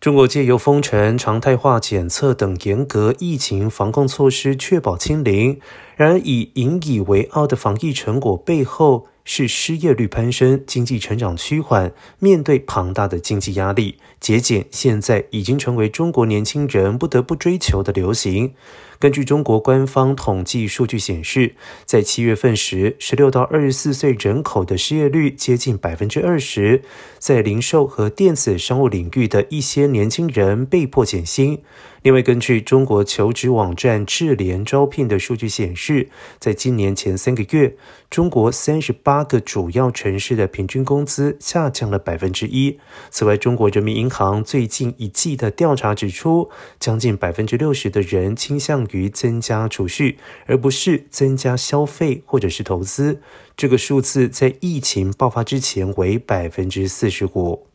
中国借由封城、常态化检测等严格疫情防控措施，确保清零。然而，以引以为傲的防疫成果背后，是失业率攀升、经济成长趋缓。面对庞大的经济压力，节俭现在已经成为中国年轻人不得不追求的流行。根据中国官方统计数据显示，在七月份时，十六到二十四岁人口的失业率接近百分之二十。在零售和电子商务领域的一些年轻人被迫减薪。另外，根据中国求职网站智联招聘的数据显示，是在今年前三个月，中国三十八个主要城市的平均工资下降了百分之一。此外，中国人民银行最近一季的调查指出，将近百分之六十的人倾向。于增加储蓄，而不是增加消费或者是投资。这个数字在疫情爆发之前为百分之四十五。